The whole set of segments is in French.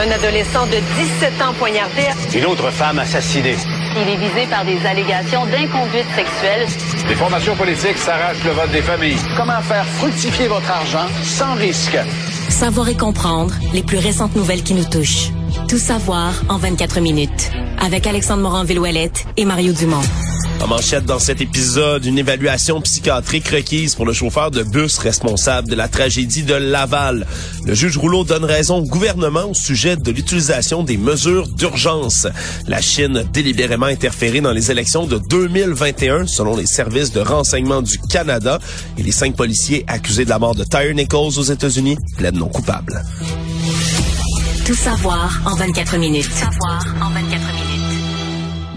Un adolescent de 17 ans poignardé. Une autre femme assassinée. Il est visé par des allégations d'inconduite sexuelle. Les formations politiques s'arrachent le vote des familles. Comment faire fructifier votre argent sans risque? Savoir et comprendre les plus récentes nouvelles qui nous touchent. Tout savoir en 24 minutes. Avec Alexandre Morin-Villouellette et Mario Dumont. En manchette dans cet épisode, une évaluation psychiatrique requise pour le chauffeur de bus responsable de la tragédie de Laval. Le juge Rouleau donne raison au gouvernement au sujet de l'utilisation des mesures d'urgence. La Chine a délibérément interféré dans les élections de 2021 selon les services de renseignement du Canada et les cinq policiers accusés de la mort de Tyre Nichols aux États-Unis plaident non coupables. Tout savoir en 24 minutes. Tout savoir en 24 minutes.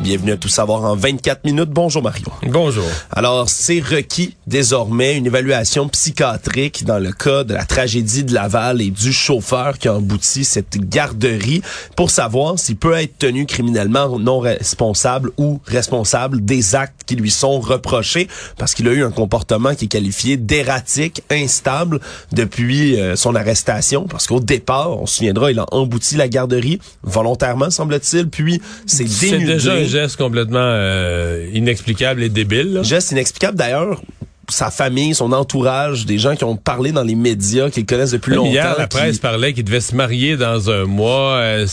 Bienvenue à Tout savoir en 24 minutes. Bonjour Mario. Bonjour. Alors, c'est requis désormais une évaluation psychiatrique dans le cas de la tragédie de Laval et du chauffeur qui a embouti cette garderie pour savoir s'il peut être tenu criminellement non responsable ou responsable des actes qui lui sont reprochés parce qu'il a eu un comportement qui est qualifié d'erratique, instable depuis euh, son arrestation parce qu'au départ, on se souviendra, il a embouti la garderie volontairement semble-t-il, puis c'est dénudé. déjà geste complètement euh, inexplicable et débile. là. Geste inexplicable d'ailleurs. Sa famille, son entourage, des gens qui ont parlé dans les médias, qui le connaissent depuis Même longtemps. hier, la qui- presse parlait qu'il devait se marier dans un mois. Euh,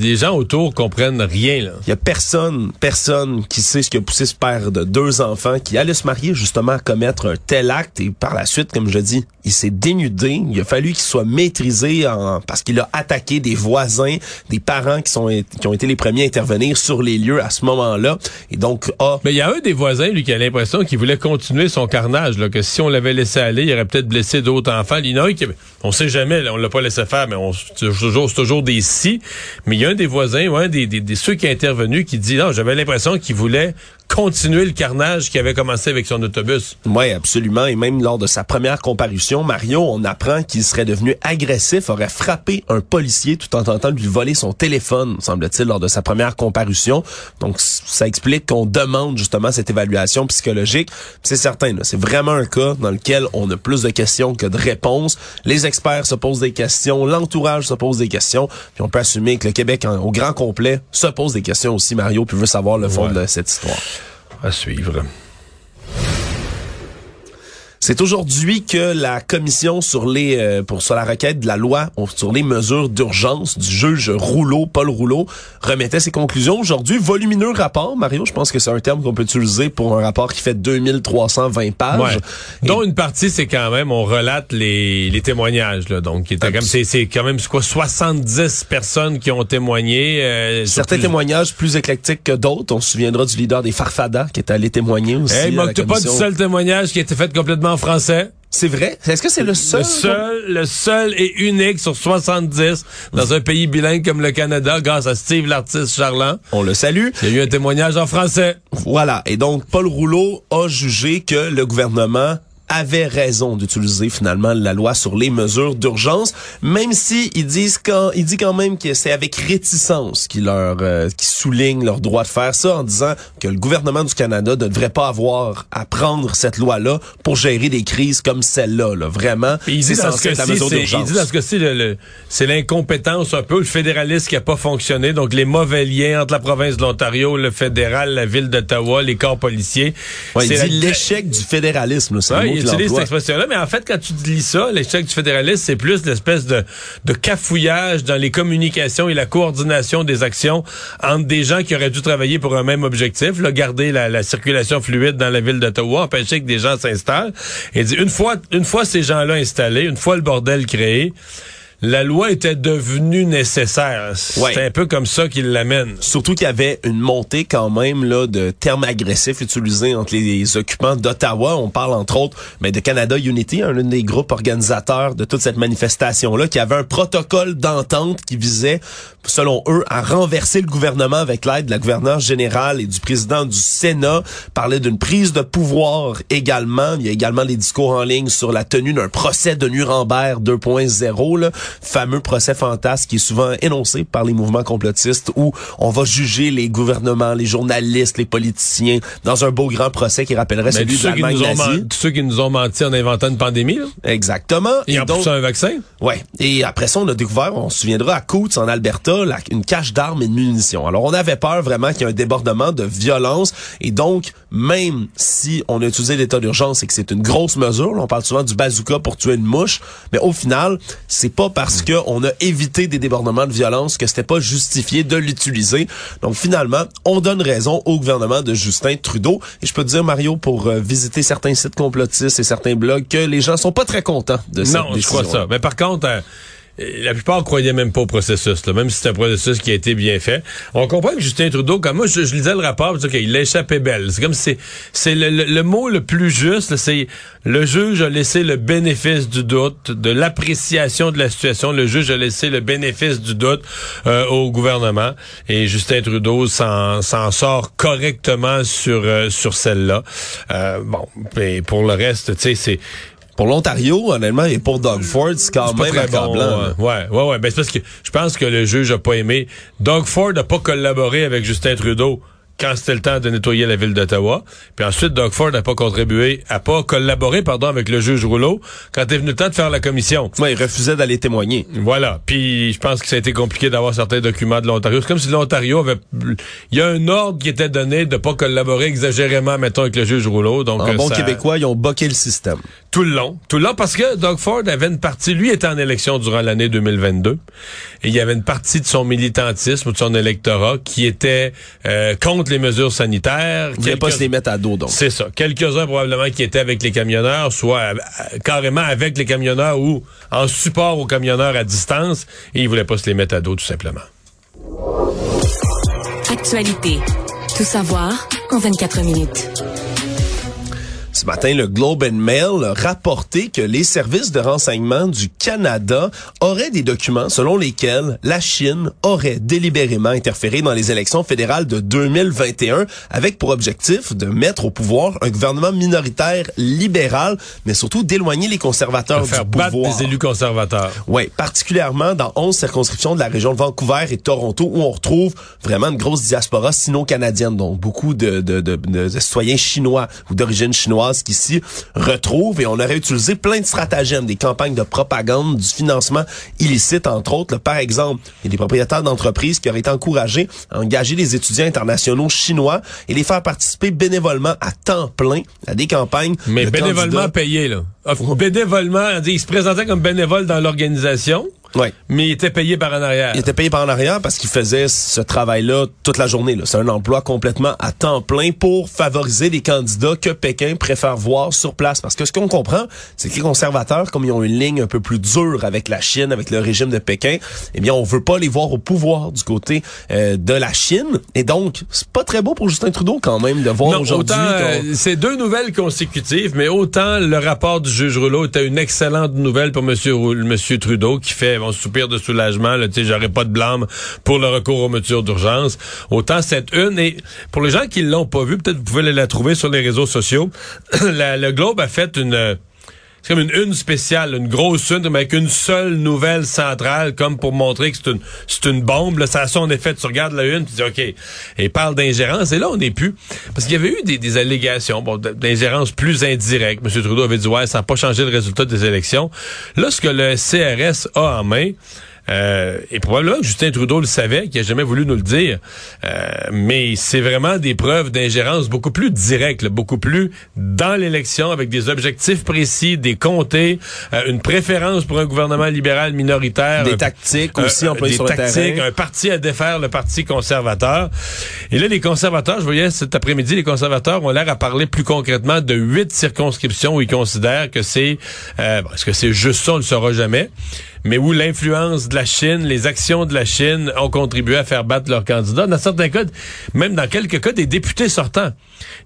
les gens autour comprennent rien. Il y a personne, personne qui sait ce qui a poussé ce père de deux enfants qui allait se marier justement à commettre un tel acte et par la suite, comme je dis, il s'est dénudé. Il a fallu qu'il soit maîtrisé en, parce qu'il a attaqué des voisins, des parents qui sont qui ont été les premiers à intervenir sur les lieux à ce moment-là et donc ah Mais il y a un des voisins, lui, qui a l'impression qu'il voulait continuer son carnage, là, que si on l'avait laissé aller, il aurait peut-être blessé d'autres enfants. Il on sait jamais, on l'a pas laissé faire, mais on, c'est toujours, toujours des si. Mais il y a un des voisins, ou un des, des, des ceux qui est intervenu, qui dit, non, j'avais l'impression qu'il voulait continuer le carnage qui avait commencé avec son autobus. Oui, absolument. Et même lors de sa première comparution, Mario, on apprend qu'il serait devenu agressif, aurait frappé un policier tout en tentant de lui voler son téléphone, semble-t-il, lors de sa première comparution. Donc, ça explique qu'on demande justement cette évaluation psychologique. C'est certain, c'est vraiment un cas dans lequel on a plus de questions que de réponses. Experts se posent des questions, l'entourage se pose des questions, puis on peut assumer que le Québec en- au grand complet se pose des questions aussi, Mario, puis veut savoir le fond Ouais. de cette histoire. À suivre. C'est aujourd'hui que la commission sur les euh, pour sur la requête de la loi sur les mesures d'urgence du juge Rouleau, Paul Rouleau, remettait ses conclusions aujourd'hui. Volumineux rapport, Mario, je pense que c'est un terme qu'on peut utiliser pour un rapport qui fait 2320 pages. Ouais. Et- Dont une partie, c'est quand même, on relate les, les témoignages, là. Donc, c'est, quand même, c'est quoi, 70 personnes qui ont témoigné. euh, Certains plus- témoignages plus éclectiques que d'autres. On se souviendra du leader des Farfadas qui est allé témoigner aussi. Hey, à la pas du seul témoignage qui a été fait complètement en français. C'est vrai? Est-ce que c'est le seul? Le seul, le seul et unique sur 70 dans un pays bilingue comme le Canada, grâce à Steve l'artiste charlant. On le salue. Il y a eu un témoignage en français. Voilà. Et donc, Paul Rouleau a jugé que le gouvernement avait raison d'utiliser finalement la loi sur les mesures d'urgence, même si ils disent quand il dit quand même que c'est avec réticence qu'il leur euh, qui souligne leur droit de faire ça en disant que le gouvernement du Canada ne devrait pas avoir à prendre cette loi-là pour gérer des crises comme celle-là. Là. Vraiment, c'est censé être la mesure il d'urgence. dit dans ce cas-ci, le- le- c'est l'incompétence un peu, le fédéralisme qui a pas fonctionné, donc les mauvais liens entre la province de l'Ontario, le fédéral, la ville d'Ottawa, les corps policiers. Ouais, il dit l'échec du fédéralisme. là, C'est Ouais, utilise cette expression-là, mais en fait, quand tu lis ça, l'échec du fédéralisme, c'est plus l'espèce de, de cafouillage dans les communications et la coordination des actions entre des gens qui auraient dû travailler pour un même objectif, là, garder la, la circulation fluide dans la ville d'Ottawa, empêcher que des gens s'installent. Et dit, une fois, une fois ces gens-là installés, une fois le bordel créé, la loi était devenue nécessaire. C'est Ouais. un peu comme ça qu'il l'amène. Surtout qu'il y avait une montée quand même là de termes agressifs utilisés entre les occupants d'Ottawa. On parle entre autres mais de Canada Unity, un des groupes organisateurs de toute cette manifestation-là, qui avait un protocole d'entente qui visait, selon eux, à renverser le gouvernement avec l'aide de la gouverneure générale et du président du Sénat. Parlait d'une prise de pouvoir également. Il y a également des discours en ligne sur la tenue d'un procès de Nuremberg 2.0, là, fameux procès fantasme qui est souvent énoncé par les mouvements complotistes où on va juger les gouvernements, les journalistes, les politiciens dans un beau grand procès qui rappellerait celui de l'Allemagne nazie. tous ceux qui nous ont menti en inventant une pandémie, là, Exactement. et en donc- un vaccin. Ouais. Et après ça, on a découvert, on se souviendra, à Coutts, en Alberta, la- une cache d'armes et de munitions. Alors, on avait peur vraiment qu'il y ait un débordement de violence. Et donc, même si on a utilisé l'état d'urgence et que c'est une grosse mesure, là, on parle souvent du bazooka pour tuer une mouche, mais au final, c'est pas parce que on a évité des débordements de violence que c'était pas justifié de l'utiliser. Donc, finalement, on donne raison au gouvernement de Justin Trudeau. Et je peux te dire, Mario, pour euh, visiter certains sites complotistes et certains blogs, que les gens sont pas très contents de cette Non, je crois décision. ça. Mais par contre, euh, la plupart croyaient même pas au processus, là, même si c'est un processus qui a été bien fait. On comprend que Justin Trudeau, comme moi, je, je lisais le rapport, je dis, OK, il l'a échappé belle. C'est comme si c'est, le, le- le mot le plus juste, c'est le juge a laissé le bénéfice du doute, de l'appréciation de la situation. Le juge a laissé le bénéfice du doute euh, au gouvernement. Et Justin Trudeau s'en, s'en sort correctement sur, euh, sur celle-là. Euh, bon, et pour le reste, tu sais, c'est... Pour l'Ontario, honnêtement, et pour Doug Ford, c'est quand même très accablant. bon. ouais, ouais, ouais. Ben, c'est parce que je pense que le juge a pas aimé. Doug Ford n'a pas collaboré avec Justin Trudeau quand c'était le temps de nettoyer la ville d'Ottawa. Puis ensuite, Doug Ford n'a pas contribué, a pas collaboré, pardon, avec le juge Rouleau quand est venu le temps de faire la commission. Ouais, il refusait d'aller témoigner. Voilà. Puis je pense que ça a été compliqué d'avoir certains documents de l'Ontario. C'est comme si l'Ontario avait... Il y a un ordre qui était donné de pas collaborer exagérément, mettons, avec le juge Rouleau. Donc, En bon ça- québécois, ils ont boqué le système. tout le long. Tout le long, parce que Doug Ford avait une partie, lui était en élection durant l'année 2022, et il y avait une partie de son militantisme ou de son électorat qui était euh, contre les mesures sanitaires. Ils voulaient pas Quelques- se les mettre à dos, donc. C'est ça. Quelques-uns probablement qui étaient avec les camionneurs, soit euh, carrément avec les camionneurs ou en support aux camionneurs à distance, et ils voulaient pas se les mettre à dos tout simplement. Actualité. Tout savoir en 24 minutes. Ce matin, le Globe and Mail a rapporté que les services de renseignement du Canada auraient des documents selon lesquels la Chine aurait délibérément interféré dans les élections fédérales de 2021 avec pour objectif de mettre au pouvoir un gouvernement minoritaire libéral, mais surtout d'éloigner les conservateurs De faire du battre pouvoir. des élus conservateurs. Oui, particulièrement dans 11 circonscriptions de la région de Vancouver et Toronto où on retrouve vraiment une grosse diaspora sino-canadienne, donc beaucoup de, de, de, de citoyens chinois ou d'origine chinoise qui s'y retrouvent et on aurait utilisé plein de stratagèmes, des campagnes de propagande, du financement illicite entre autres. Là, par exemple, il y a des propriétaires d'entreprises qui auraient été encouragés à engager des étudiants internationaux chinois et les faire participer bénévolement à temps plein à des campagnes. Mais de bénévolement candidats. payé, là. Ah, Bénévolement, il se présentait comme bénévole dans l'organisation, Ouais. mais il était payé par en arrière. Il était payé par en arrière parce qu'il faisait ce travail-là toute la journée. C'est un emploi complètement à temps plein pour favoriser les candidats que Pékin préfère voir sur place. Parce que ce qu'on comprend, c'est que les conservateurs, comme ils ont une ligne un peu plus dure avec la Chine, avec le régime de Pékin, eh bien, on veut pas les voir au pouvoir du côté euh, de la Chine. Et donc, c'est pas très beau pour Justin Trudeau quand même de voir aujourd'hui. euh, c'est deux nouvelles consécutives, mais autant le rapport du juge Rouleau était une excellente nouvelle pour Monsieur Monsieur Trudeau qui fait un soupir de soulagement. Tu sais, j'aurais pas de blâme pour le recours aux mesures d'urgence. Autant cette une et pour les gens qui l'ont pas vu, peut-être vous pouvez la trouver sur les réseaux sociaux. Le Globe a fait une c'est comme une une spéciale, une grosse une, mais avec une seule nouvelle centrale, comme pour montrer que c'est une, c'est une bombe. Là, ça a son effet. Tu regardes la une, tu dis OK. Et il parle d'ingérence. Et là, on n'est plus. Parce qu'il y avait eu des, des allégations bon, d'ingérence plus indirecte. M. Trudeau avait dit Ouais, ça n'a pas changé le résultat des élections. Là, ce que le CRS a en main, Euh, et probablement que Justin Trudeau le savait, qu'il a jamais voulu nous le dire. Euh, mais c'est vraiment des preuves d'ingérence beaucoup plus directes, là, beaucoup plus dans l'élection, avec des objectifs précis, des comtés, euh, une préférence pour un gouvernement libéral minoritaire. Des tactiques aussi un- employées des sur tactiques, un parti à défaire, le parti conservateur. Et là, les conservateurs, je voyais cet après-midi, les conservateurs ont l'air à parler plus concrètement de huit circonscriptions où ils considèrent que c'est... Euh, Est-ce que c'est juste ça, on ne le saura jamais, mais où l'influence de la Chine, les actions de la Chine ont contribué à faire battre leurs candidats. Dans certains cas, même dans quelques cas, des députés sortants,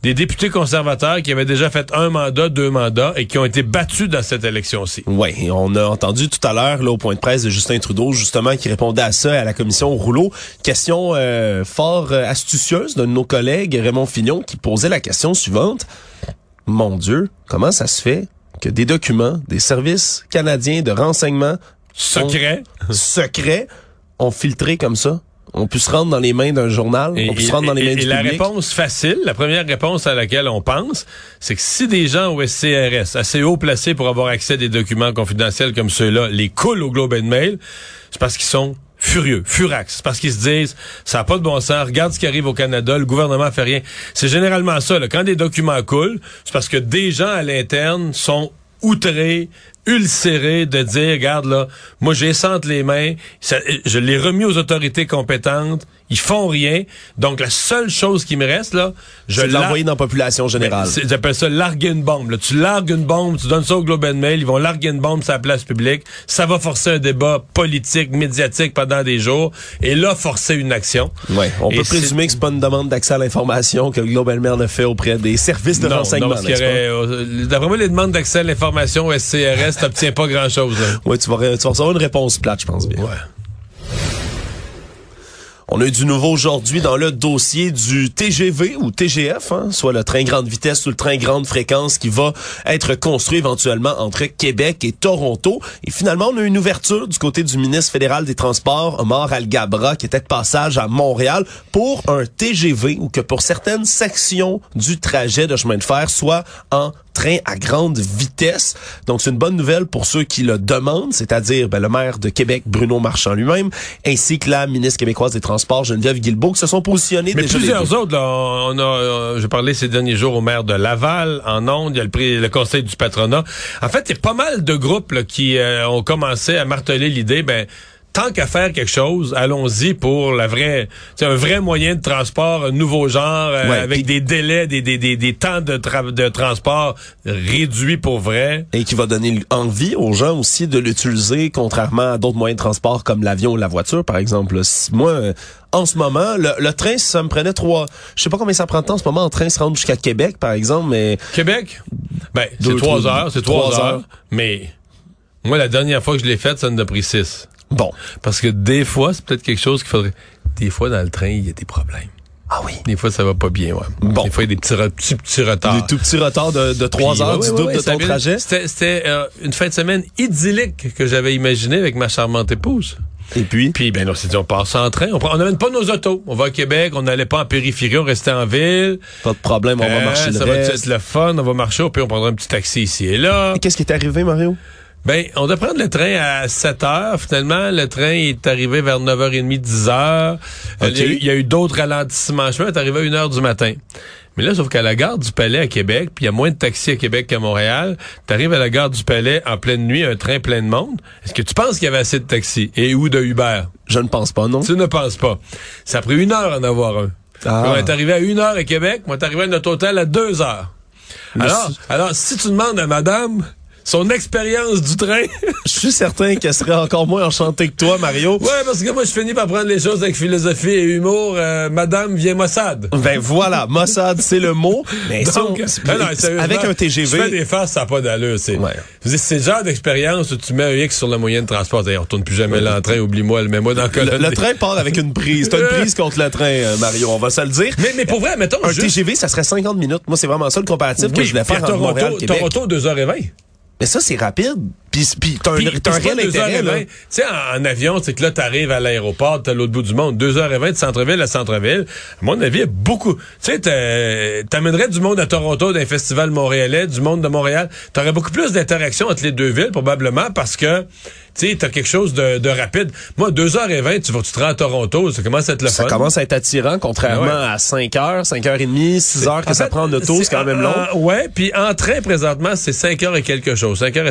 des députés conservateurs qui avaient déjà fait un mandat, deux mandats et qui ont été battus dans cette élection-ci. Oui, on a entendu tout à l'heure là au point de presse de Justin Trudeau justement qui répondait à ça à la commission rouleau. Question euh, fort euh, astucieuse de nos collègues Raymond Fignon qui posait la question suivante. Mon Dieu, comment ça se fait que des documents des services canadiens de renseignement Secret. secrets ont filtré comme ça? On peut se rendre dans les mains d'un journal, on peut se rendre dans les et- mains et du la public. réponse facile, la première réponse à laquelle on pense, c'est que si des gens au SCRS, assez haut placés pour avoir accès à des documents confidentiels comme ceux-là, les coulent au Globe and Mail, c'est parce qu'ils sont furieux, furax. C'est parce qu'ils se disent, ça n'a pas de bon sens, regarde ce qui arrive au Canada, le gouvernement fait rien. C'est généralement ça. là. Quand des documents coulent, c'est parce que des gens à l'interne sont outrés, ulcérés de dire, regarde là, moi j'ai ça entre les mains, ça- je l'ai remis aux autorités compétentes, ils font rien. Donc la seule chose qui me reste là, je l'envoyer dans la population générale. J'appelle ça larguer une bombe. Là. Tu largues une bombe, tu donnes ça au Globe and Mail, ils vont larguer une bombe sur la place publique. Ça va forcer un débat politique, médiatique pendant des jours. Et là, forcer une action. Ouais, on Et peut présumer que c'est pas une demande d'accès à l'information que le Globe and Mail a fait auprès des services de non, renseignement. non, euh, D'après moi, les demandes d'accès à l'information au T'obtiens pas grand-chose. là. Oui, tu vas, tu vas recevoir une réponse plate, je pense bien. On a eu du nouveau aujourd'hui dans le dossier du TGV ou TGF, hein, soit le train grande vitesse ou le train grande fréquence qui va être construit éventuellement entre Québec et Toronto. Et finalement, on a eu une ouverture du côté du ministre fédéral des Transports, Omar Al-Gabra, qui était de passage à Montréal pour un TGV ou que pour certaines sections du trajet de chemin de fer soit en train à grande vitesse. Donc, c'est une bonne nouvelle pour ceux qui le demandent, c'est-à-dire ben, le maire de Québec, Bruno Marchand lui-même, ainsi que la ministre québécoise des Transports, Geneviève Guilbeault, qui se sont positionnés Mais déjà plusieurs autres, là, on a, euh, j'ai parlé ces derniers jours au maire de Laval, en Onde, il y a le, le conseil du patronat. En fait, il y a pas mal de groupes là, qui euh, ont commencé à marteler l'idée, ben, tant qu'à faire quelque chose, allons-y pour la vraie, c'est un vrai moyen de transport, un nouveau genre, euh, Ouais, avec des délais, des, des, des, des temps de, tra- de transport réduits pour vrai. Et qui va donner envie aux gens aussi de l'utiliser, contrairement à d'autres moyens de transport comme l'avion ou la voiture, par exemple. Si Moi, euh, en ce moment, le, le train, ça me prenait trois... Je sais pas combien ça prend de temps en ce moment, en train se rendre jusqu'à Québec, par exemple, mais... Québec, ben, c'est trois heures, c'est trois heures, heures. mais moi, la dernière fois que je l'ai faite, ça en a pris six. Bon. Parce que des fois, c'est peut-être quelque chose qu'il faudrait. Des fois, dans le train, il y a des problèmes. Ah oui. Des fois, ça va pas bien, ouais. Bon. Des fois, il y a des petits, petits, petits retards. Des tout petits retards de, de trois heures, ouais, du ouais, double ouais, de ton trajet. C'était euh, une fin de semaine idyllique que j'avais imaginée avec ma charmante épouse. Et puis... Puis, ben, on s'est dit, on passe en train. On n'amène pas nos autos. On va à Québec. On n'allait pas en périphérie. On restait en ville. Pas de problème, on va Euh, marcher le Ça va être le fun. On va marcher. Puis, on prendra un petit taxi ici et là. Et Qu'est-ce qui est arrivé, Mario? Ben, on doit prendre le train à 7 heures. Finalement, le train est arrivé vers 9h30, 10 heures. Euh, OK. Il y a eu- il y, a eu d'autres ralentissements. Le chemin est arrivé à 1 heure du matin. Mais là, sauf qu'à la gare du Palais à Québec, puis il y a moins de taxis à Québec qu'à Montréal, tu arrives à la gare du Palais en pleine nuit, un train plein de monde. Est-ce que tu penses qu'il y avait assez de taxis? Et ou de Uber? Je ne pense pas, non? Tu ne penses pas. Ça a pris une heure en avoir un. Ah. On est arrivé à une heure à Québec, on est arrivé à notre hôtel à deux heures. Alors, alors, si tu demandes à madame son expérience du train, Je suis certain qu'elle serait encore moins enchantée que toi, Mario. ouais, parce que moi, je finis par prendre les choses avec philosophie et humour. Euh, madame vient Mossad. Ben voilà, Mossad, c'est le mot. Mais si Donc, on- ah non, sérieusement, avec un Je fais TGV, des faces, ça n'a pas d'allure. C'est Ouais. Le genre d'expérience où tu mets un X sur le moyen de transport. D'ailleurs, on retourne plus jamais là en train, oublie-moi, le mets-moi dans le, colonne. le train part avec une prise. T'as une prise contre le train, euh, Mario, on va se le dire. Mais, mais pour vrai, mettons, Un juste... TGV, ça serait 50 minutes. Moi, c'est vraiment ça le comparatif que je voulais faire Montréal Toronto, Québec. Toronto, 2h20. Mais ça, c'est rapide. Puis, puis t'as un, Puis, t'as un puis c'est réel intérêt, 2h20. là. Tu sais, en, en avion, c'est que là, t'arrives à l'aéroport, t'es à l'autre bout du monde, 2h20 de centre-ville à centre-ville. À mon avis, il y a beaucoup. Tu sais, t'a- t'amènerais du monde à Toronto d'un festival montréalais, du monde de Montréal. T'aurais beaucoup plus d'interaction entre les deux villes, probablement, parce que, tu sais, t'as quelque chose de, de rapide. Moi, 2h20, tu vas, tu te rends à Toronto, ça commence à être le Ça fun. commence à être attirant, contrairement Ah ouais. à 5 heures, 5 heures et demie, 6 heures que En ça fait, prend en auto, c'est quand même long. en- ouais, puis en train, présentement, c'est 5 heures et quelque chose. 5 heures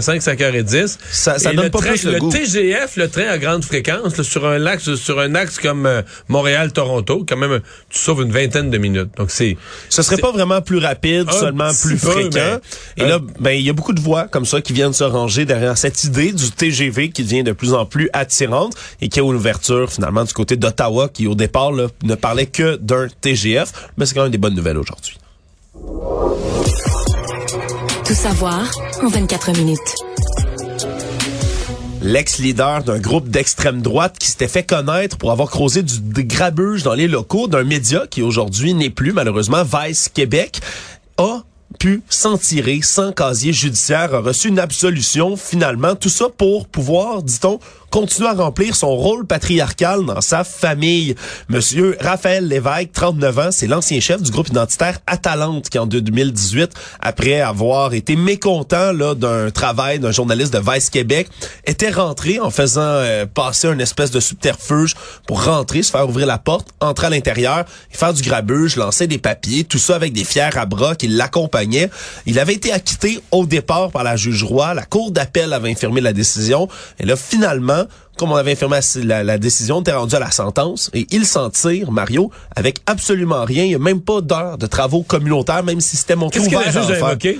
et 5, 5 heures et 10. Ça- donne le pas train- plus le goût. TGF, le train à grande fréquence, là, sur un axe, sur un axe comme euh, Montréal-Toronto, quand même, tu sauves une vingtaine de minutes. Donc, c'est... Ce serait pas vraiment plus rapide, Un seulement plus peu, fréquent. mais- Et là, ben il y a beaucoup de voix comme ça qui viennent se ranger derrière cette idée du TGV qui devient de plus en plus attirante et qui a une ouverture finalement du côté d'Ottawa qui au départ là, ne parlait que d'un TGF, mais c'est quand même des bonnes nouvelles aujourd'hui. Tout savoir en 24 minutes. L'ex-leader d'un groupe d'extrême droite qui s'était fait connaître pour avoir causé du grabuge dans les locaux d'un média qui aujourd'hui n'est plus malheureusement Vice Québec a pu s'en tirer sans casier judiciaire, a reçu une absolution finalement, tout ça pour pouvoir, dit-on, continuer à remplir son rôle patriarcal dans sa famille. Monsieur Raphaël Lévesque, 39 ans, c'est l'ancien chef du groupe identitaire Atalante qui en 2018, après avoir été mécontent là d'un travail d'un journaliste de Vice Québec, était rentré en faisant euh, passer une espèce de subterfuge pour rentrer, se faire ouvrir la porte, entrer à l'intérieur, faire du grabuge, lancer des papiers, tout ça avec des fiers à bras qui l'accompagnaient. Il avait été acquitté au départ par la juge Roy. La cour d'appel avait infirmé la décision. Et là, finalement, comme on avait infirmé la, la décision, était rendu à la sentence et il s'en tire, Mario, avec absolument rien. Il n'y a même pas d'heure de travaux communautaires, même si c'était montré Qu'est-ce que ouvert la juge à a faire. évoqué?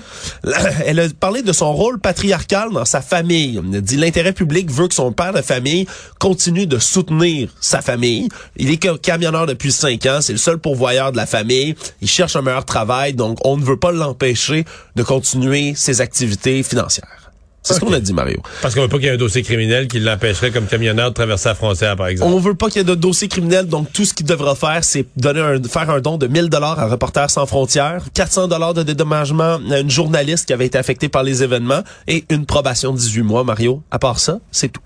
Elle a parlé de son rôle patriarcal dans sa famille. Elle a dit l'intérêt public veut que son père de famille continue de soutenir sa famille. Il est ca- camionneur depuis cinq ans, c'est le seul pourvoyeur de la famille. Il cherche un meilleur travail, donc on ne veut pas l'empêcher de continuer ses activités financières. C'est ce qu'on a dit, Mario. Parce qu'on veut pas qu'il y ait un dossier criminel qui l'empêcherait comme camionneur de traverser la frontière, par exemple. On veut pas qu'il y ait de dossier criminel, donc tout ce qu'il devra faire, c'est donner un, faire un don de 1000 dollars à Reporters sans frontières, 400 dollars de dédommagement à une journaliste qui avait été affectée par les événements et une probation de 18 mois, Mario. À part ça, c'est tout.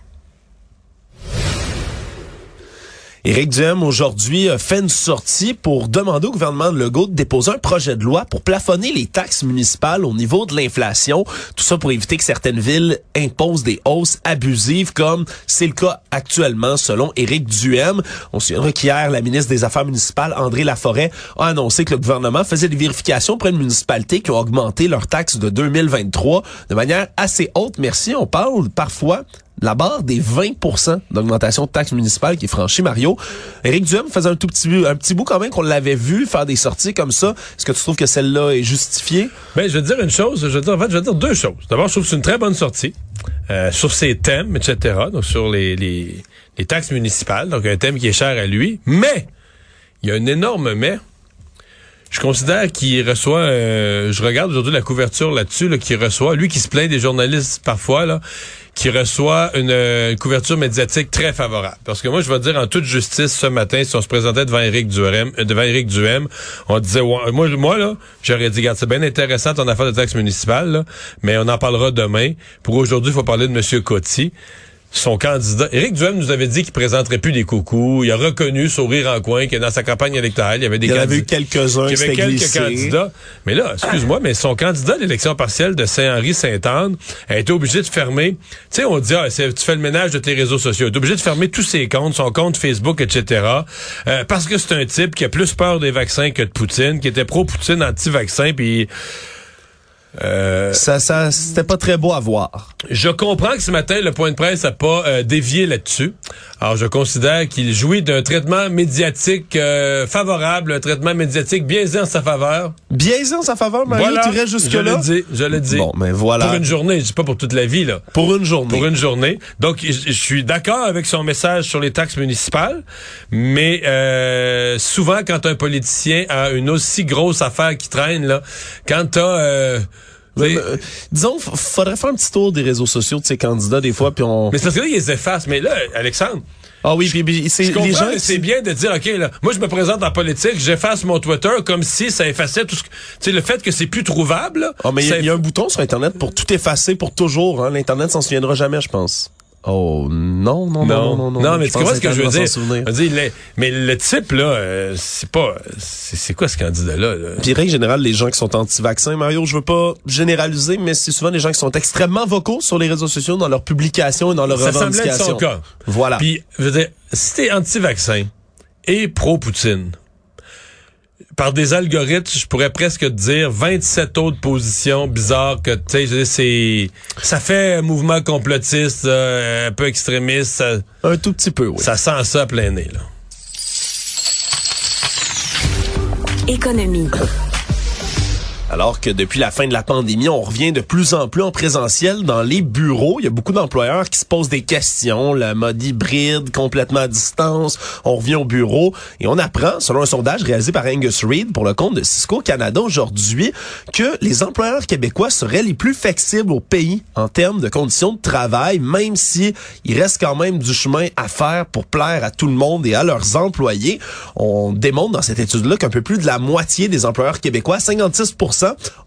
Éric Duhem, aujourd'hui, fait une sortie pour demander au gouvernement de Legault de déposer un projet de loi pour plafonner les taxes municipales au niveau de l'inflation. Tout ça pour éviter que certaines villes imposent des hausses abusives, comme c'est le cas actuellement, selon Éric Duhem. On se souviendra qu'hier, la ministre des Affaires municipales, André Laforêt, a annoncé que le gouvernement faisait des vérifications pour une municipalité qui ont augmenté leurs taxes de 2023 de manière assez haute. Merci. On parle parfois la barre des 20% d'augmentation de taxes municipales qui est franchie, Mario. Éric Duhem faisait un tout petit, bout- un petit quand même qu'on l'avait vu faire des sorties comme ça. Est-ce que tu trouves que celle-là est justifiée? Ben, je vais dire une chose. Je vais dire, en fait, je vais dire deux choses. D'abord, je trouve que c'est une très bonne sortie euh, sur ses thèmes, etc. Donc, sur les, taxes municipales. Donc, un thème qui est cher à lui. Mais, il y a un énorme mais. Je considère qu'il reçoit, euh, je regarde aujourd'hui la couverture là-dessus, là, qu'il reçoit, lui qui se plaint des journalistes parfois, là, qui reçoit une, euh, une couverture médiatique très favorable. Parce que moi, je vais dire en toute justice, ce matin, si on se présentait devant Éric Duhem, euh, devant Éric Duhem, on disait, ouais, moi, moi là, j'aurais dit, regarde, c'est bien intéressant ton affaire de taxe municipale, là, mais on en parlera demain. Pour aujourd'hui, il faut parler de M. Coty son candidat. Éric Duhem nous avait dit qu'il présenterait plus des coucous. Il a reconnu, sourire en coin, que dans sa campagne électorale, il y avait des Il y avait eu candidats- quelques-uns il y avait quelques candidats. Mais là, excuse-moi, mais son candidat à l'élection partielle de Saint-Henri-Sainte-Anne a été obligé de fermer. Tu sais, on dit, ah, tu fais le ménage de tes réseaux sociaux. Il est obligé de fermer tous ses comptes, son compte Facebook, etc. euh, parce que c'est un type qui a plus peur des vaccins que de Poutine, qui était pro-Poutine, anti-vaccin, puis... Euh, Ça, ça, c'était pas très beau à voir. je comprends que ce matin, le point de presse n'a pas euh, dévié là-dessus. Alors, je considère qu'il jouit d'un traitement médiatique euh, favorable, un traitement médiatique biaisé en sa faveur. Biaisé en sa faveur, Mario, voilà, tu restes je jusque-là? le dis, je le dis. Bon, mais voilà. Pour une journée, je dis pas pour toute la vie, là. Pour une journée. Pour une journée. Donc, je, je suis d'accord avec son message sur les taxes municipales, mais euh, souvent, quand un politicien a une aussi grosse affaire qui traîne, là, quand t'as... Euh, Mais, euh, disons, faudrait faire un petit tour des réseaux sociaux de ces candidats des fois, puis on. Mais c'est parce que là, ils les effacent. Mais là, Alexandre, Ah oui, puis, puis c'est les gens. c'est bien de dire, OK, là, moi, je me présente en politique, j'efface mon Twitter comme si ça effaçait tout ce que... Tu sais, le fait que c'est plus trouvable, Ah, mais il y ça y, a un bouton sur Internet pour tout effacer pour toujours. Hein. L'Internet s'en souviendra jamais, je pense. Oh non, non, non, non, non. non, non, mais tu comprends ce que je veux dire? Je veux dire, mais le type, là, euh, c'est pas... C'est quoi ce candidat-là? là? Puis règle générale, les gens qui sont anti-vaccins, Mario, je veux pas généraliser, mais c'est souvent des gens qui sont extrêmement vocaux sur les réseaux sociaux, dans leurs publications et dans leurs Ça semblait être revendications. son cas. Voilà. Puis, je veux dire, si t'es anti-vaccin et pro-Poutine, par des algorithmes, je pourrais presque te dire 27 autres positions bizarres que, tu sais, c'est... Ça fait un mouvement complotiste, euh, un peu extrémiste, ça, Un tout petit peu, oui. ça sent ça à plein nez, là. Économie. Alors que depuis la fin de la pandémie, on revient de plus en plus en présentiel dans les bureaux. Il y a beaucoup d'employeurs qui se posent des questions, le mode hybride, complètement à distance. On revient au bureau et on apprend, selon un sondage réalisé par Angus Reid pour le compte de Cisco Canada aujourd'hui, que les employeurs québécois seraient les plus flexibles au pays en termes de conditions de travail, même si il reste quand même du chemin à faire pour plaire à tout le monde et à leurs employés. On démontre dans cette étude-là qu'un peu plus de la moitié des employeurs québécois, 56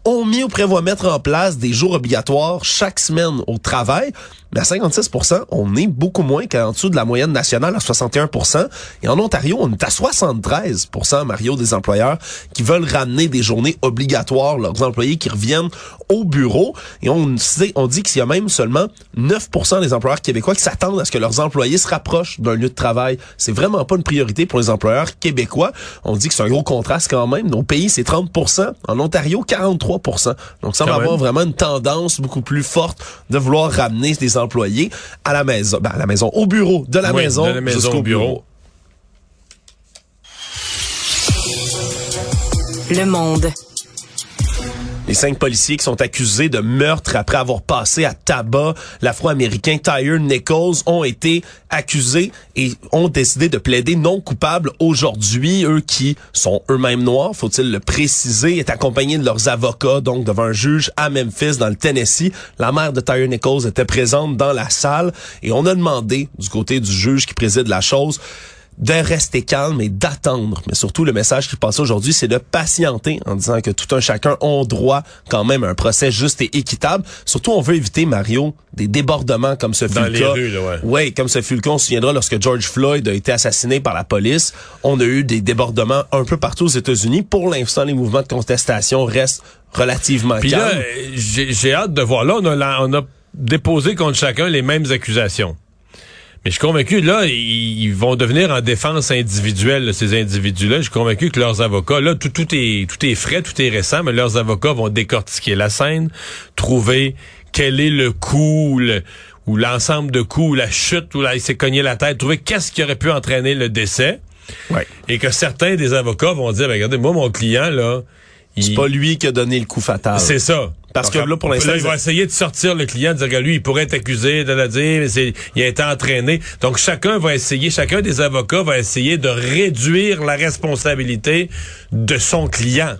ont mis ou prévoient mettre en place des jours obligatoires chaque semaine au travail. Mais à 56% on est beaucoup moins qu'en dessous de la moyenne nationale à 61% Et en Ontario, on est à 73% Mario, des employeurs qui veulent ramener des journées obligatoires, leurs employés qui reviennent au bureau. Et on, sait, on dit qu'il y a même seulement 9% des employeurs québécois qui s'attendent à ce que leurs employés se rapprochent d'un lieu de travail. C'est vraiment pas une priorité pour les employeurs québécois. On dit que c'est un gros contraste quand même. Nos pays, c'est 30 En Ontario, 43% Donc, ça va avoir vraiment une tendance beaucoup plus forte de vouloir ramener des employés à la maison, ben, à la maison, au bureau, de la Oui, maison, jusqu'au au bureau. bureau. Le monde. Les cinq policiers qui sont accusés de meurtre après avoir passé à tabac l'afro-américain Tyre Nichols ont été accusés et ont décidé de plaider non coupable aujourd'hui. Eux qui sont eux-mêmes noirs, faut-il le préciser, est accompagnés de leurs avocats, donc devant un juge à Memphis, dans le Tennessee. La mère de Tyre Nichols était présente dans la salle et on a demandé du côté du juge qui préside la chose de rester calme et d'attendre. Mais surtout, le message qui passe aujourd'hui, c'est de patienter en disant que tout un chacun ont droit quand même à un procès juste et équitable. Surtout, on veut éviter, Mario, des débordements comme ce fut Dans le les cas. rues, là, ouais. Oui, comme ce fut le cas, on se souviendra lorsque George Floyd a été assassiné par la police. On a eu des débordements un peu partout aux États-Unis. Pour l'instant, les mouvements de contestation restent relativement Puis calmes. j'ai j'ai hâte de voir. Là, on a, on a déposé contre chacun les mêmes accusations. Mais je suis convaincu, là, ils vont devenir en défense individuelle, là, ces individus-là. Je suis convaincu que leurs avocats, là, tout, tout est tout est frais, tout est récent, mais leurs avocats vont décortiquer la scène, trouver quel est le coup, le- ou l'ensemble de coups, ou la chute, où là, il s'est cogné la tête, trouver qu'est-ce qui aurait pu entraîner le décès. Ouais. Et que certains des avocats vont dire, ben, regardez, moi, mon client, là, C'est il- pas lui qui a donné le coup fatal. c'est ça. Parce que là, pour l'instant, ils vont essayer de sortir le client, de dire que lui, il pourrait être accusé de la dire, mais il a été entraîné. Donc, chacun va essayer, chacun des avocats va essayer de réduire la responsabilité de son client.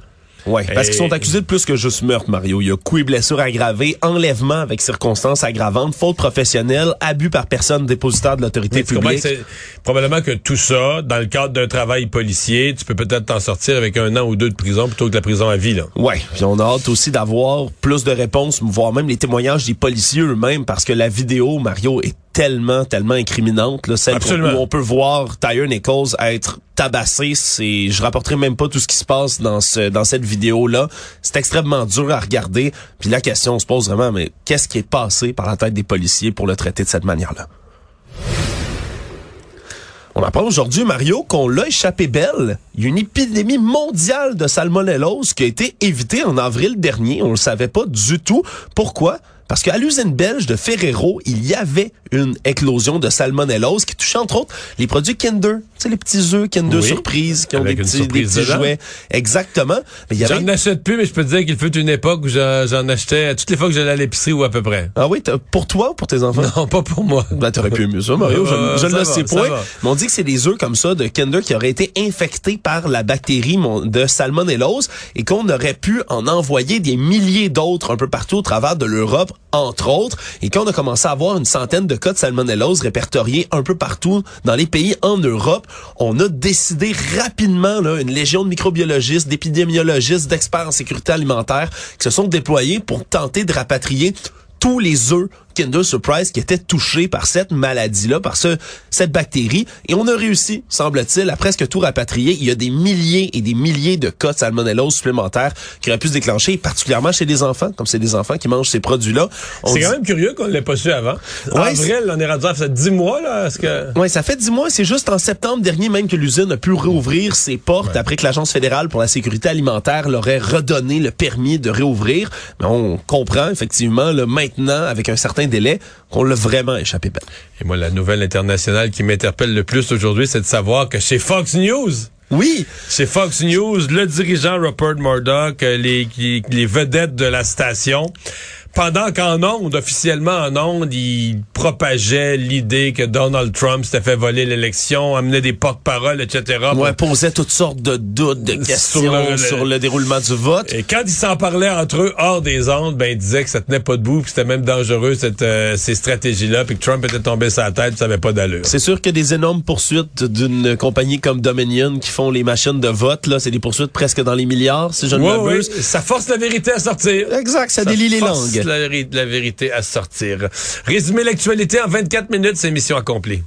Ouais, parce qu'ils sont accusés de plus que juste meurtre, Mario. Il y a coup et blessure aggravée, enlèvement avec circonstances aggravantes, faute professionnelle, abus par personne dépositaire de l'autorité publique. c'est probablement que tout ça, dans le cadre d'un travail policier, tu peux peut-être t'en sortir avec un an ou deux de prison plutôt que de la prison à vie. Ouais, puis on a hâte aussi d'avoir plus de réponses, voire même les témoignages des policiers eux-mêmes, parce que la vidéo, Mario, est tellement, tellement incriminante. Là, celle Absolument. où on peut voir Tyre Nichols être tabassé. C'est, je rapporterai même pas tout ce qui se passe dans ce, dans cette vidéo-là. C'est extrêmement dur à regarder. Puis la question se pose vraiment, mais qu'est-ce qui est passé par la tête des policiers pour le traiter de cette manière-là? On apprend aujourd'hui, Mario, qu'on l'a échappé belle. Il y a une épidémie mondiale de salmonellose qui a été évitée en avril dernier. On le savait pas du tout. Pourquoi? Parce qu'à l'usine belge de Ferrero, il y avait une éclosion de salmonellose qui touchait entre autres les produits Kinder. Tu sais, les petits œufs Kinder Oui. Surprise qui ont des petits, des jouets. Exactement. Mais il y avait... J'en achète plus, mais je peux te dire qu'il fut une époque où j'en achetais toutes les fois que j'allais à l'épicerie ou à peu près. Ah oui, pour toi ou pour tes enfants? Non, pas pour moi. Ben, t'aurais pu mieux ça, Mario. Je, Euh, je ça le va, sais point. Mais on dit que c'est des œufs comme ça de Kinder qui auraient été infectés par la bactérie de salmonellose et qu'on aurait pu en envoyer des milliers d'autres un peu partout au travers de l'Europe, entre autres. Et qu'on a commencé à avoir une centaine de cas de salmonellose répertoriés un peu partout dans les pays en Europe, on a décidé rapidement, là, une légion de microbiologistes, d'épidémiologistes, d'experts en sécurité alimentaire qui se sont déployés pour tenter de rapatrier tous les œufs Kinder Surprise qui étaient touchés par cette maladie-là, par ce, cette bactérie. Et on a réussi, semble-t-il, à presque tout rapatrier. Il y a des milliers et des milliers de cas de salmonellose supplémentaires qui auraient pu se déclencher, particulièrement chez les enfants, comme c'est des enfants qui mangent ces produits-là. C'est dit- quand même curieux qu'on ne l'ait pas su avant. Ouais, Avril, on est rendu à ça fait 10 mois, là. Que... Ouais, ça fait dix mois. C'est juste en septembre dernier même que l'usine a pu réouvrir ses portes après que l'Agence fédérale pour la sécurité alimentaire leur ait redonné le permis de réouvrir. Mais on comprend effectivement là, maintenant, avec un certain délai, qu'on l'a vraiment échappé belle. Et moi, la nouvelle internationale qui m'interpelle le plus aujourd'hui, c'est de savoir que chez Fox News, Oui, chez Fox News, le dirigeant Rupert Murdoch, euh, les vedettes de la station, pendant qu'en ondes, officiellement en ondes, il propageait l'idée que Donald Trump s'était fait voler l'élection, amenait des porte-paroles, etc. ouais, posait toutes sortes de doutes, de questions Sur sur le- le, déroulement du vote. Et quand ils s'en parlaient entre eux hors des ondes, ben ils disaient que ça tenait pas debout, puis c'était même dangereux cette euh, ces stratégies-là, puis que Trump était tombé sur la tête, ça avait pas d'allure. C'est sûr que des énormes poursuites d'une compagnie comme Dominion qui font les machines de vote, là, c'est des poursuites presque dans les milliards, si je ne Ouais, m'abuse. ouais, ça force la vérité à sortir. Exact, ça, Ça délie les langues. La, la vérité à sortir. Résumer l'actualité en 24 minutes, c'est mission accomplie.